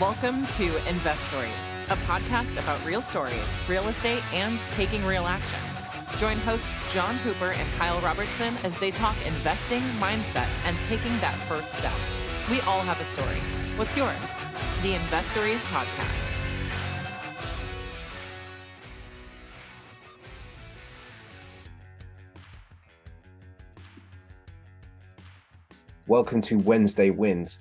Welcome to Investories, a podcast about real stories, real estate, and taking real action. Join hosts John Cooper and Kyle Robertson as they talk investing, mindset, and taking that first step. We all have a story. What's yours? The Investories Podcast. Welcome to Wednesday Wins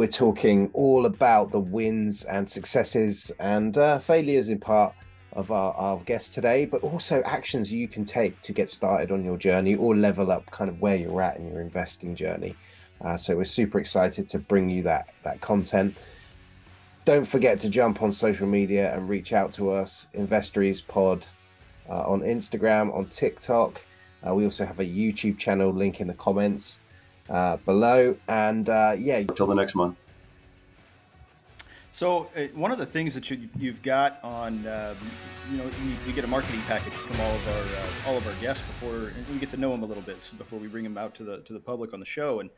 we're talking all about the wins and successes and uh, failures in part of our, our guests today, but also actions you can take to get started on your journey or level up kind of where you're at in your investing journey. Uh, so we're super excited to bring you that that content. Don't forget to jump on social media and reach out to us, Investories Pod, uh, on Instagram, on TikTok. Uh, we also have a YouTube channel link in the comments uh, below. And uh, yeah, until the next month. So uh, one of the things that you, have got on, um, you know, we, we, get a marketing package from all of our uh, all of our guests before, and we get to know them a little bit before we bring them out to the to the public on the show. And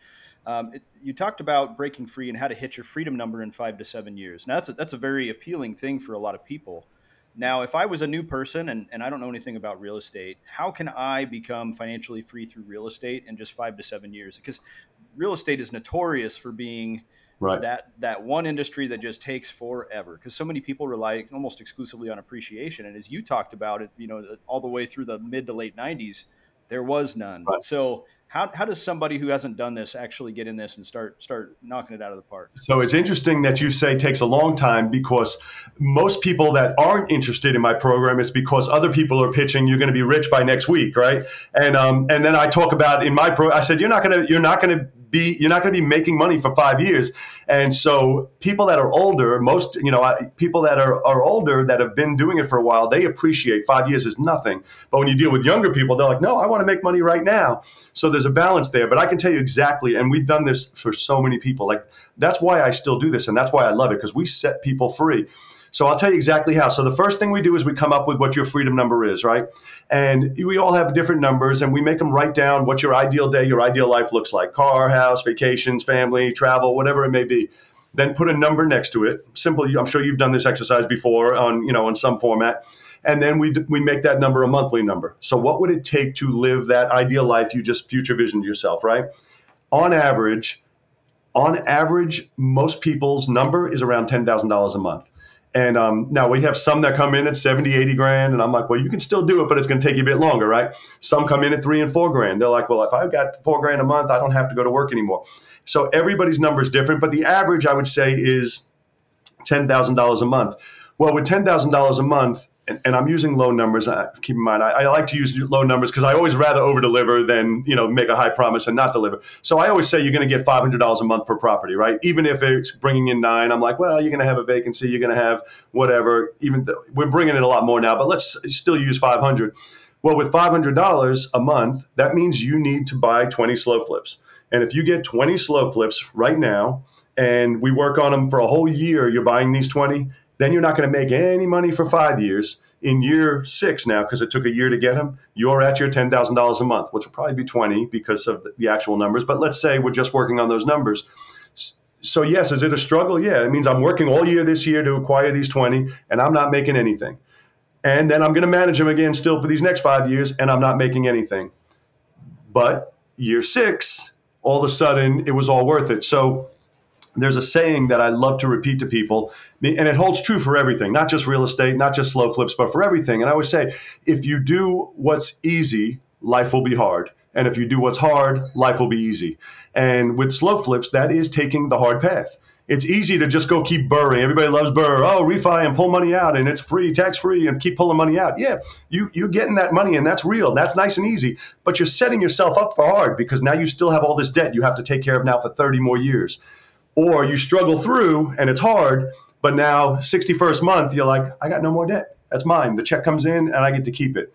um, it, you talked about breaking free and how to hit your freedom number in five to seven years. Now that's a, that's a very appealing thing for a lot of people. Now, if I was a new person and, and I don't know anything about real estate, how can I become financially free through real estate in just five to seven years? Because real estate is notorious for being right. that that one industry that just takes forever. Because so many people rely almost exclusively on appreciation, and as you talked about it, you know, all the way through the mid to late '90s, there was none. Right. So how, how does somebody who hasn't done this actually get in this and start start knocking it out of the park? So it's interesting that you say takes a long time because most people that aren't interested in my program is because other people are pitching you're going to be rich by next week, right? And um, and then I talk about in my pro I said you're not going to you're not going to be you're not going to be making money for five years. And so people that are older, most you know people that are, are older that have been doing it for a while, they appreciate five years is nothing. But when you deal with younger people, they're like, no, I want to make money right now. So there's a balance there. But I can tell you exactly, and we've done this for so many people. Like that's why I still do this, and that's why I love it because we set people free. So I'll tell you exactly how. So the first thing we do is we come up with what your freedom number is, right? And we all have different numbers and we make them write down what your ideal day, your ideal life looks like car, house, vacations, family, travel, whatever it may be. Then put a number next to it. Simple. I'm sure you've done this exercise before on, you know, in some format. And then we, we make that number a monthly number. So what would it take to live that ideal life you just future visioned yourself, right? On average, on average, most people's number is around $10,000 a month. And um, now we have some that come in at 70, 80 grand. And I'm like, well, you can still do it, but it's going to take you a bit longer, right? Some come in at three and four grand. They're like, well, if I've got four grand a month, I don't have to go to work anymore. So everybody's number is different, but the average I would say is $10,000 a month. Well, with $10,000 a month, and, and, I'm using low numbers. Keep in mind, I, I like to use low numbers because I always rather over deliver than you know make a high promise and not deliver. So I always say you're going to get five hundred dollars a month per property, right? Even if it's bringing in nine, I'm like, well, you're going to have a vacancy, you're going to have whatever. Even th- we're bringing in a lot more now, but let's still use five hundred. Well, with five hundred dollars a month, that means you need to buy twenty slow flips, and if you get twenty slow flips right now, and we work on them for a whole year, you're buying these twenty then you're not going to make any money for five years. In year six now, because it took a year to get them, you're at your ten thousand dollars a month, which will probably be twenty because of the actual numbers. But let's say we're just working on those numbers. So yes, is it a struggle? Yeah, it means I'm working all year this year to acquire these twenty, and I'm not making anything. And then I'm going to manage them again still for these next five years, and I'm not making anything. But year six, all of a sudden, it was all worth it. So there's a saying that I love to repeat to people, and it holds true for everything, not just real estate, not just slow flips, but for everything. And I always say, if you do what's easy, life will be hard. And if you do what's hard, life will be easy. And with slow flips, that is taking the hard path. It's easy to just go keep burring. Everybody loves BRRRR. Oh, refi and pull money out, and it's free, tax free, and keep pulling money out. Yeah, you you're getting that money, and that's real. That's nice and easy. But you're setting yourself up for hard because now you still have all this debt you have to take care of now for 30 more years or you struggle through and it's hard, but now 61st month, you're like, I got no more debt. That's mine. The check comes in and I get to keep it.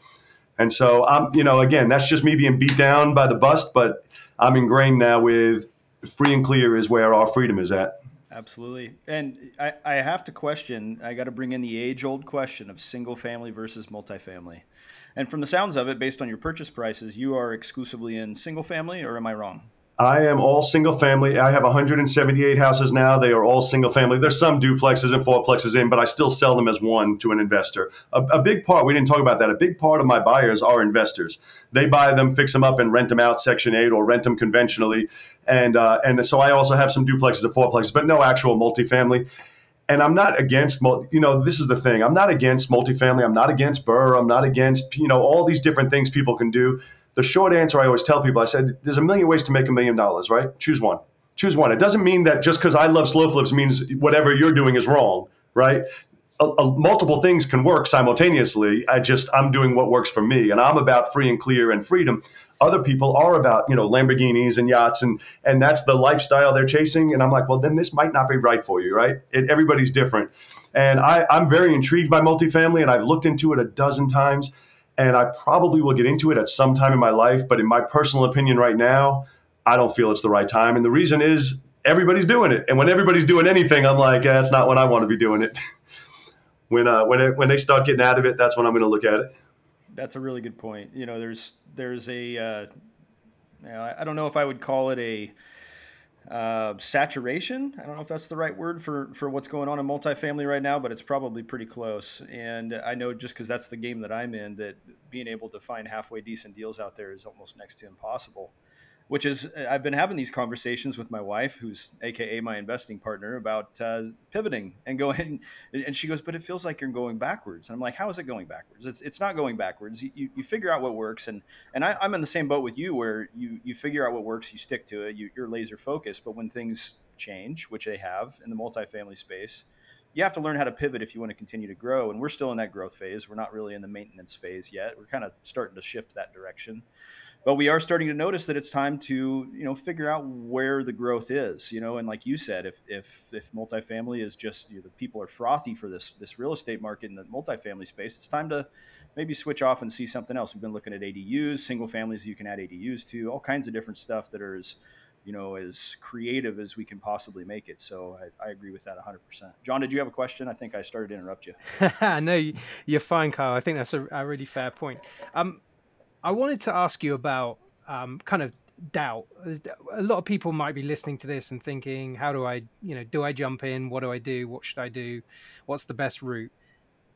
And so I'm, you know, again, that's just me being beat down by the bust, but I'm ingrained now with free and clear is where our freedom is at. Absolutely. And I, I have to question, I got to bring in the age old question of single family versus multifamily. And from the sounds of it, based on your purchase prices, you are exclusively in single family, or am I wrong? I am all single family. I have 178 houses now. They are all single family. There's some duplexes and fourplexes in, but I still sell them as one to an investor. A, a, big part, we didn't talk about that. A big part of my buyers are investors. They buy them, fix them up, and rent them out Section 8 or rent them conventionally. And, uh, and so I also have some duplexes and fourplexes, but no actual multifamily. And I'm not against, you know, this is the thing. I'm not against multifamily. I'm not against BRRRR. I'm not against, you know, all these different things people can do the short answer I always tell people, I said, there's a million ways to make a million dollars, right? Choose one. Choose one. It doesn't mean that just because I love slow flips means whatever you're doing is wrong, right? A, a, multiple things can work simultaneously. I just I'm doing what works for me, and I'm about free and clear and freedom. Other people are about you know Lamborghinis and yachts, and and that's the lifestyle they're chasing. And I'm like, well, then this might not be right for you, right? It, everybody's different, and I, I'm very intrigued by multifamily, and I've looked into it a dozen times and I probably will get into it at some time in my life. But in my personal opinion, right now, I don't feel it's the right time. And the reason is everybody's doing it, and when everybody's doing anything, I'm like, eh, that's not when I want to be doing it. when uh, when it, when they start getting out of it, that's when I'm going to look at it. That's a really good point. You know, there's there's a uh, I don't know if I would call it a uh, saturation. I don't know if that's the right word for for what's going on in multifamily right now, but it's probably pretty close. And I know just because that's the game that I'm in, that being able to find halfway decent deals out there is almost next to impossible which is I've been having these conversations with my wife, who's AKA my investing partner, about uh, pivoting and going. And she goes, "But it feels like you're going backwards." And I'm like, "How is it going backwards? It's, it's not going backwards. You, you figure out what works, and and I, am in the same boat with you, where you you figure out what works, you stick to it, you, you're laser focused. But when things change, which they have in the multifamily space." You have to learn how to pivot if you want to continue to grow. And we're still in that growth phase. We're not really in the maintenance phase yet. We're kind of starting to shift that direction but we are starting to notice that it's time to you know figure out where the growth is you know and like you said if if if multifamily is just you know, the people are frothy for this this real estate market in the multifamily space it's time to maybe switch off and see something else. We've been looking at ADUs single families you can add ADUs to all kinds of different stuff that are as you know as creative as we can possibly make it. So i, I agree with that 100% john did you have a question? I think i started to interrupt you. No you're fine kyle. I think that's a, a really fair point. Um, I wanted to ask you about um, kind of doubt. A lot of people might be listening to this and thinking, "How do I, you know, do I jump in? What do I do? What should I do? What's the best route?"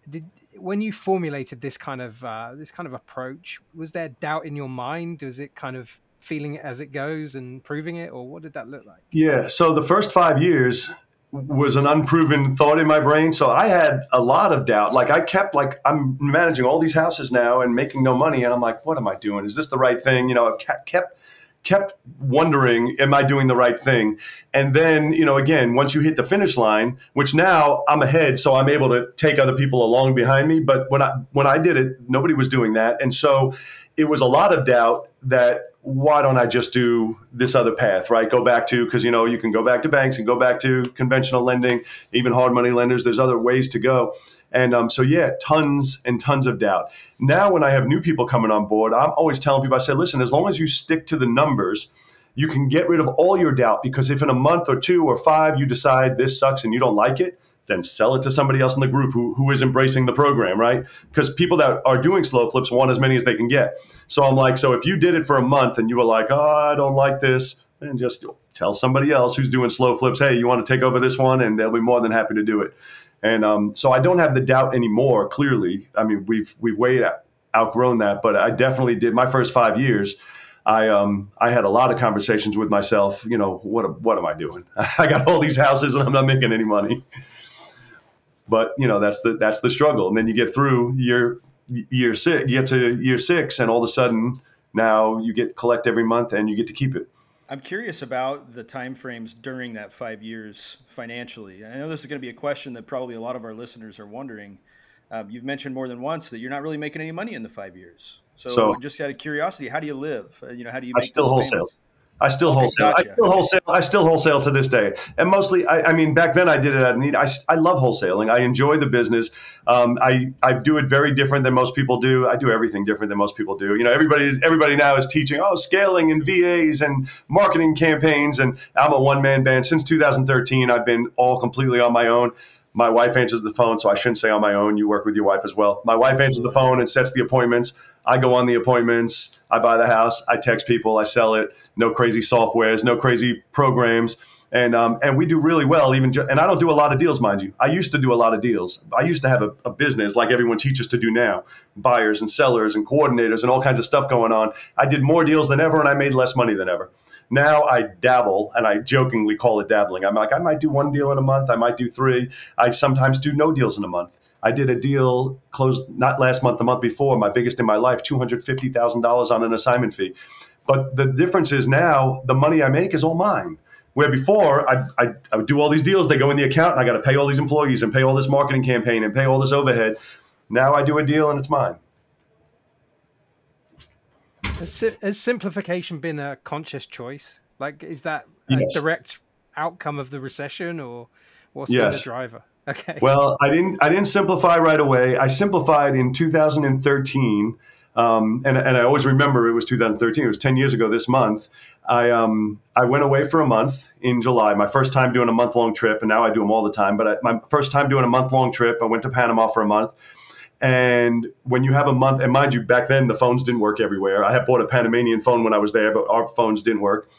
Did when you formulated this kind of uh, this kind of approach, was there doubt in your mind? Was it kind of feeling it as it goes and proving it, or what did that look like? Yeah. So the first five years, was an unproven thought in my brain. So I had a lot of doubt. Like I kept like I'm managing all these houses now and making no money, and I'm like, what am I doing? Is this the right thing? You know, I kept kept wondering, am I doing the right thing? And then, you know, again, once you hit the finish line, which now I'm ahead, so I'm able to take other people along behind me. But when I when I did it, nobody was doing that, and so it was a lot of doubt that why don't I just do this other path, right? Go back to, because, you know, you can go back to banks and go back to conventional lending, even hard money lenders. There's other ways to go. And um, so, yeah, tons and tons of doubt. Now, when I have new people coming on board, I'm always telling people, I say, listen, as long as you stick to the numbers, you can get rid of all your doubt because if in a month or two or five you decide this sucks and you don't like it, then sell it to somebody else in the group who, who is embracing the program, right? Because people that are doing slow flips want as many as they can get. So I'm like, so if you did it for a month and you were like, oh, I don't like this, then just tell somebody else who's doing slow flips, hey, you want to take over this one? And they'll be more than happy to do it. And um, so I don't have the doubt anymore, clearly. I mean, we've, we've way outgrown that, but I definitely did my first five years. I um I had a lot of conversations with myself. You know what what am I doing? I got all these houses and I'm not making any money. But you know that's the that's the struggle, and then you get through year year six, you get to year six, and all of a sudden now you get collect every month and you get to keep it. I'm curious about the timeframes during that five years financially. I know this is going to be a question that probably a lot of our listeners are wondering. Um, you've mentioned more than once that you're not really making any money in the five years. So, so just out of curiosity, how do you live? Uh, you know, how do you? I still wholesale. Payments? I still okay, wholesale. Gotcha. I still wholesale. I still wholesale to this day, and mostly. I, I, mean, back then I did it at need. I, I love wholesaling. I enjoy the business. Um, I I do it very different than most people do. I do everything different than most people do. You know, everybody everybody now is teaching oh scaling and VAs and marketing campaigns, and I'm a one man band since 2013. I've been all completely on my own. My wife answers the phone, so I shouldn't say on my own. You work with your wife as well. My wife answers the phone and sets the appointments. I go on the appointments. I buy the house. I text people. I sell it no crazy softwares, no crazy programs and um, and we do really well. Even ju- and I don't do a lot of deals, mind you. I used to do a lot of deals. I used to have a, a, business like everyone teaches to do now, buyers and sellers and coordinators and all kinds of stuff going on. I did more deals than ever, and I made less money than ever. Now I dabble, and I jokingly call it dabbling. I'm like, I might do one deal in a month. I might do three. I sometimes do no deals in a month. I did a deal closed not last month, the month before, my biggest in my life, two hundred fifty thousand dollars on an assignment fee. But the difference is now the money I make is all mine. Where before I, I, I would do all these deals, they go in the account, and I got to pay all these employees and pay all this marketing campaign and pay all this overhead. Now I do a deal and it's mine. Has, has simplification been a conscious choice? Like, is that a yes. direct outcome of the recession, or what's yes. been the driver? Okay. Well, I didn't I didn't simplify right away. I simplified in 2013 um, and, and I always remember it was 2013. It was 10 years ago this month. I um, I went away for a month in July. My first time doing a month long trip, and now I do them all the time. But I, my first time doing a month long trip, I went to Panama for a month. And when you have a month, and mind you, back then the phones didn't work everywhere. I had bought a Panamanian phone when I was there, but our phones didn't work.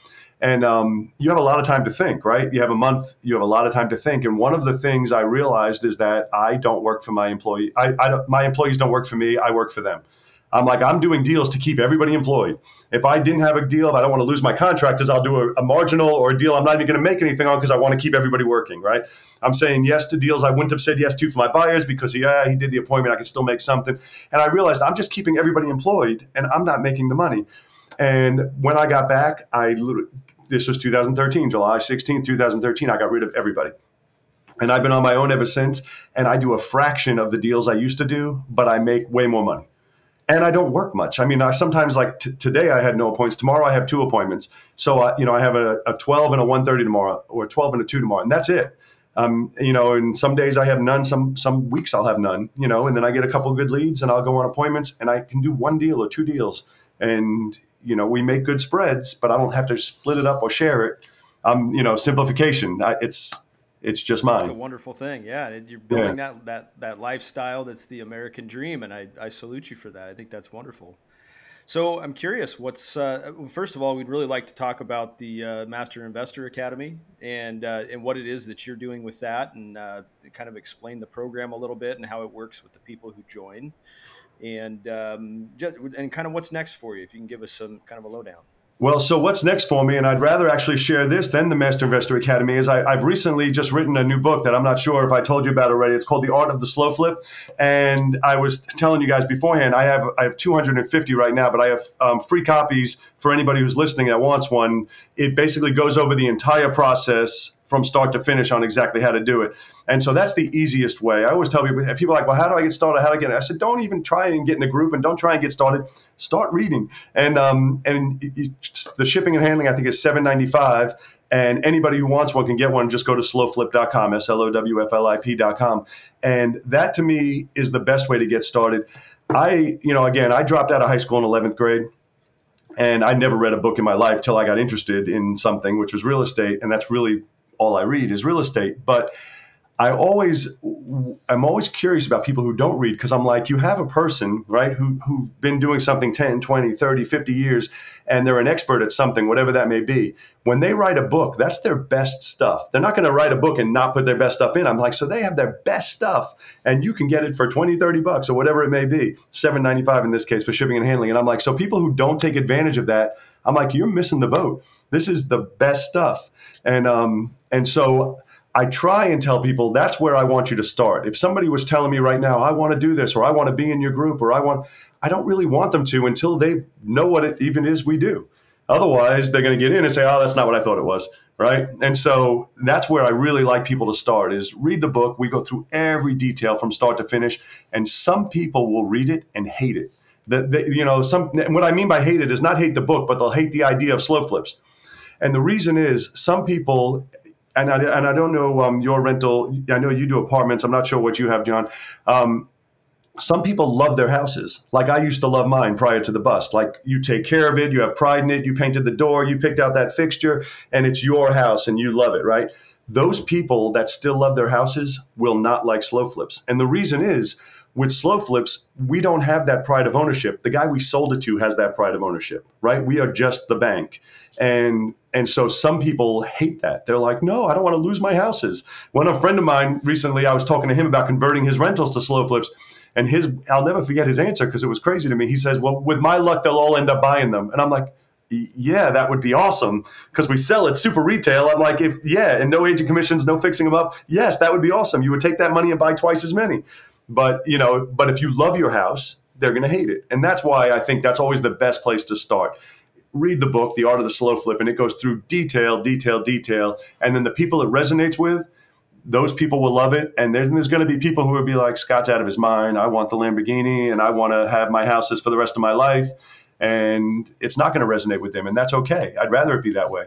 And um, you have a lot of time to think, right? You have a month, you have a lot of time to think. And one of the things I realized is that I don't work for my employee. I, I my employees don't work for me. I work for them. I'm like, I'm doing deals to keep everybody employed. If I didn't have a deal, if I don't want to lose my contractors, I'll do a, a marginal or a deal I'm not even going to make anything on because I want to keep everybody working, right? I'm saying yes to deals I wouldn't have said yes to for my buyers because, yeah, he did the appointment, I can still make something. And I realized I'm just keeping everybody employed and I'm not making the money. And when I got back, I this was 2013, July 16, 2013, I got rid of everybody. And I've been on my own ever since. And I do a fraction of the deals I used to do, but I make way more money and I don't work much. I mean, I sometimes like t- today I had no appointments. Tomorrow I have two appointments. So I, you know, I have a, a 12 and a 1:30 tomorrow, or 12 and a 2 tomorrow, and that's it. Um, you know, and some days I have none. Some some weeks I'll have none. You know, and then I get a couple good leads, and I'll go on appointments, and I can do one deal or two deals, and you know, we make good spreads, but I don't have to split it up or share it. I'm, you know, simplification. I, it's it's just mine. It's a wonderful thing. Yeah, you're building yeah. that that that lifestyle that's the American dream, and I I salute you for that. I think that's wonderful. So I'm curious, what's uh, first of all, we'd really like to talk about the uh, Master Investor Academy and uh, and what it is that you're doing with that, and uh, kind of explain the program a little bit and how it works with the people who join, and um, just, and kind of what's next for you. If you can give us some kind of a lowdown. Well, so what's next for me, and I'd rather actually share this than the Master Investor Academy, is I, have recently just written a new book that I'm not sure if I told you about already. It's called The Art of the Slow Flip, and I was telling you guys beforehand, I have I have 250 right now, but I have um, free copies for anybody who's listening that wants one. It basically goes over the entire process from start to finish on exactly how to do it. And so that's the easiest way. I always tell people, people are like, well, how do I get started? How do I get it? I said, don't even try and get in a group and don't try and get started. Start reading. And um, and the shipping and handling, I think, is seven ninety five. And anybody who wants one can get one. Just go to slowflip.com, S L O W F L I P.com. And that to me is the best way to get started. I, you know, again, I dropped out of high school in 11th grade. And I never read a book in my life till I got interested in something, which was real estate. And that's really all I read is real estate. But I always, I'm always curious about people who don't read because I'm like, you have a person, right, who, who've been doing something 10, 20, 30, 50 years, and they're an expert at something, whatever that may be. When they write a book, that's their best stuff. They're not going to write a book and not put their best stuff in. I'm like, so they have their best stuff, and you can get it for 20, 30 bucks or whatever it may be, 7.95 in this case for shipping and handling. And I'm like, so people who don't take advantage of that, I'm like, you're missing the boat. This is the best stuff. And um, and so I try and tell people that's where I want you to start. If somebody was telling me right now, I want to do this, or I want to be in your group, or I want, I don't really want them to until they know what it even is we do. Otherwise, they're going to get in and say, "Oh, that's not what I thought it was." Right? And so that's where I really like people to start: is read the book. We go through every detail from start to finish, and some people will read it and hate it. That you know, some what I mean by hate it is not hate the book, but they'll hate the idea of slow flips. And the reason is some people and I, and I don't know um, your rental. I know you do apartments. I'm not sure what you have, John. Um, some people love their houses, like I used to love mine prior to the bust. Like you take care of it, you have pride in it, you painted the door, you picked out that fixture, and it's your house and you love it, right? Those people that still love their houses will not like slow flips. And the reason is with slow flips, we don't have that pride of ownership. The guy we sold it to has that pride of ownership, right? We are just the bank. And and so some people hate that. They're like, no, I don't want to lose my houses. One a friend of mine recently, I was talking to him about converting his rentals to slow flips. And his, I'll never forget his answer because it was crazy to me. He says, well, with my luck, they'll all end up buying them. And I'm like, yeah, that would be awesome because we sell it super retail. I'm like, if yeah, and no agent commissions, no fixing them up. Yes, that would be awesome. You would take that money and buy twice as many. But you know, but if you love your house, they're going to hate it, and that's why I think that's always the best place to start. Read the book, The Art of the Slow Flip, and it goes through detail, detail, detail, and then the people it resonates with. Those people will love it, and then there's going to be people who will be like, "Scott's out of his mind. I want the Lamborghini, and I want to have my houses for the rest of my life." And it's not going to resonate with them, and that's okay. I'd rather it be that way.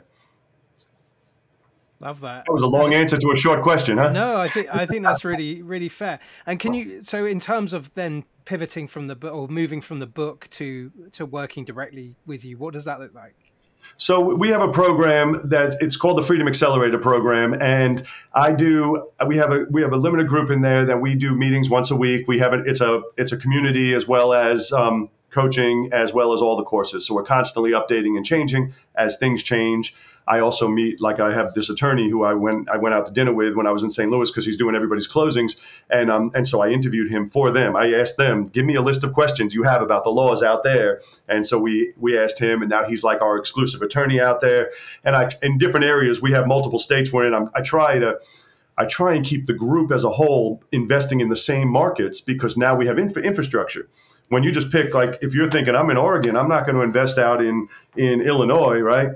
Love that. That was a long answer to a short question, huh? No, I think I think that's really really fair. And can you so in terms of then pivoting from the book or moving from the book to to working directly with you, what does that look like? So we have a program that it's called the Freedom Accelerator program, and I do. We have a we have a limited group in there that we do meetings once a week. We have it. It's a it's a community as well as um, coaching as well as all the courses. So we're constantly updating and changing as things change. I also meet like I have this attorney who I went I went out to dinner with when I was in St. Louis because he's doing everybody's closings, and um and so I interviewed him for them. I asked them, give me a list of questions you have about the laws out there, and so we we asked him, and now he's like our exclusive attorney out there. And I in different areas we have multiple states we're in. I'm, I try to. I try and keep the group as a whole investing in the same markets because now we have infra- infrastructure when you just pick like if you're thinking I'm in Oregon, I'm not going to invest out in in Illinois, right?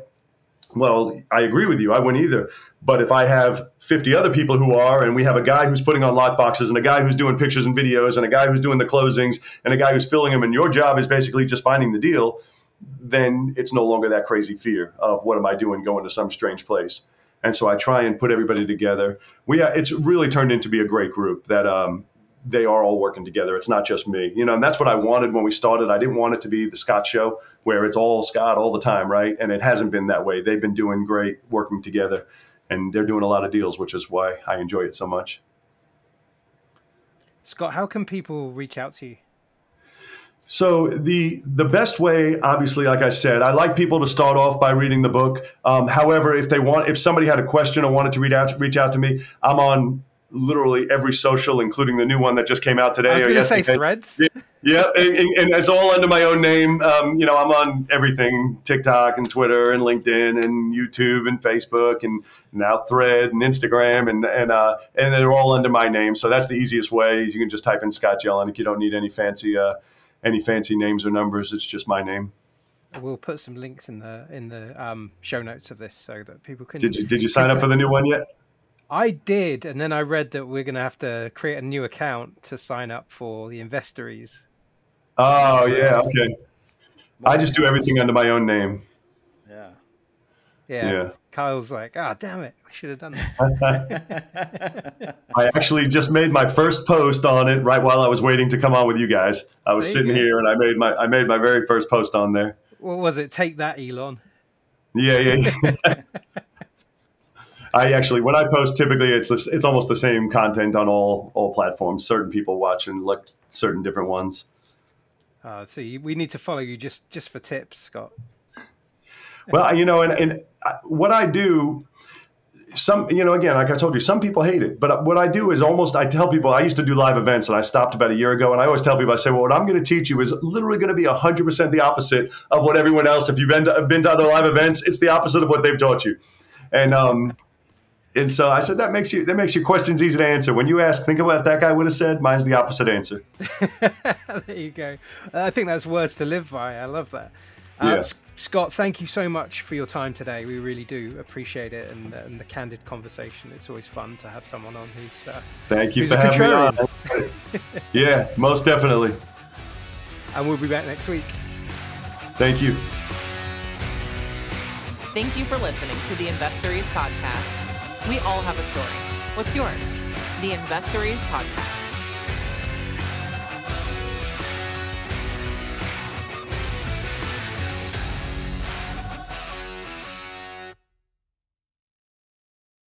Well, I agree with you. I wouldn't either. But if I have 50 other people who are, and we have a guy who's putting on lockboxes, and a guy who's doing pictures and videos, and a guy who's doing the closings, and a guy who's filling them, and your job is basically just finding the deal, then it's no longer that crazy fear of what am I doing going to some strange place. And so I try and put everybody together. We it's really turned into be a great group that um, they are all working together. It's not just me, you know, and that's what I wanted when we started. I didn't want it to be the Scott show where it's all Scott all the time, right? And it hasn't been that way. They've been doing great working together and they're doing a lot of deals, which is why I enjoy it so much. Scott, how can people reach out to you? So the the best way, obviously, like I said, I like people to start off by reading the book. Um, however, if they want, if somebody had a question or wanted to reach out, reach out to me, I'm on literally every social, including the new one that just came out today. I was going to say Threads. Yeah, yeah and, and, it's all under my own name. Um, you know, I'm on everything: TikTok and Twitter and LinkedIn and YouTube and Facebook and now Thread and Instagram and and uh, and they're all under my name. So that's the easiest way. You can just type in Scott Jelinek. You don't need any fancy uh, any fancy names or numbers. It's just my name. We'll put some links in the in the um, show notes of this so that people can. Did you did you sign up for the new one yet? I did, and then I read that we're going to have to create a new account to sign up for the Investories. Oh yeah, okay. I just do everything under my own name. Yeah. Yeah. yeah. Kyle's like, ah, oh, damn it, I should have done that. I actually just made my first post on it right while I was waiting to come on with you guys. I was sitting here and I made my I made my very first post on there. What was it? Take that, Elon. Yeah, yeah. yeah. I actually, when I post, typically it's this, it's almost the same content on all all platforms. Certain people watch and look certain different ones. Uh, so you, we need to follow you just just for tips, Scott. well, you know, and, and what I do, some you know, again, like I told you, some people hate it, but what I do is almost I tell people I used to do live events and I stopped about a year ago, and I always tell people I say, well, what I'm going to teach you is literally going to be hundred percent the opposite of what everyone else. If you've been to, been to other live events, it's the opposite of what they've taught you, and um, and so I said that makes you that makes your questions easy to answer. When you ask, think about what that guy would have said. Mine's the opposite answer. there you go. Uh, I think that's words to live by. I love that. Uh, yeah. Scott, thank you so much for your time today. We really do appreciate it and, and the candid conversation. It's always fun to have someone on who's. Uh, thank you who's for having me on. yeah, most definitely. And we'll be back next week. Thank you. Thank you for listening to the Investories podcast. We all have a story. What's yours? The Investories Podcast.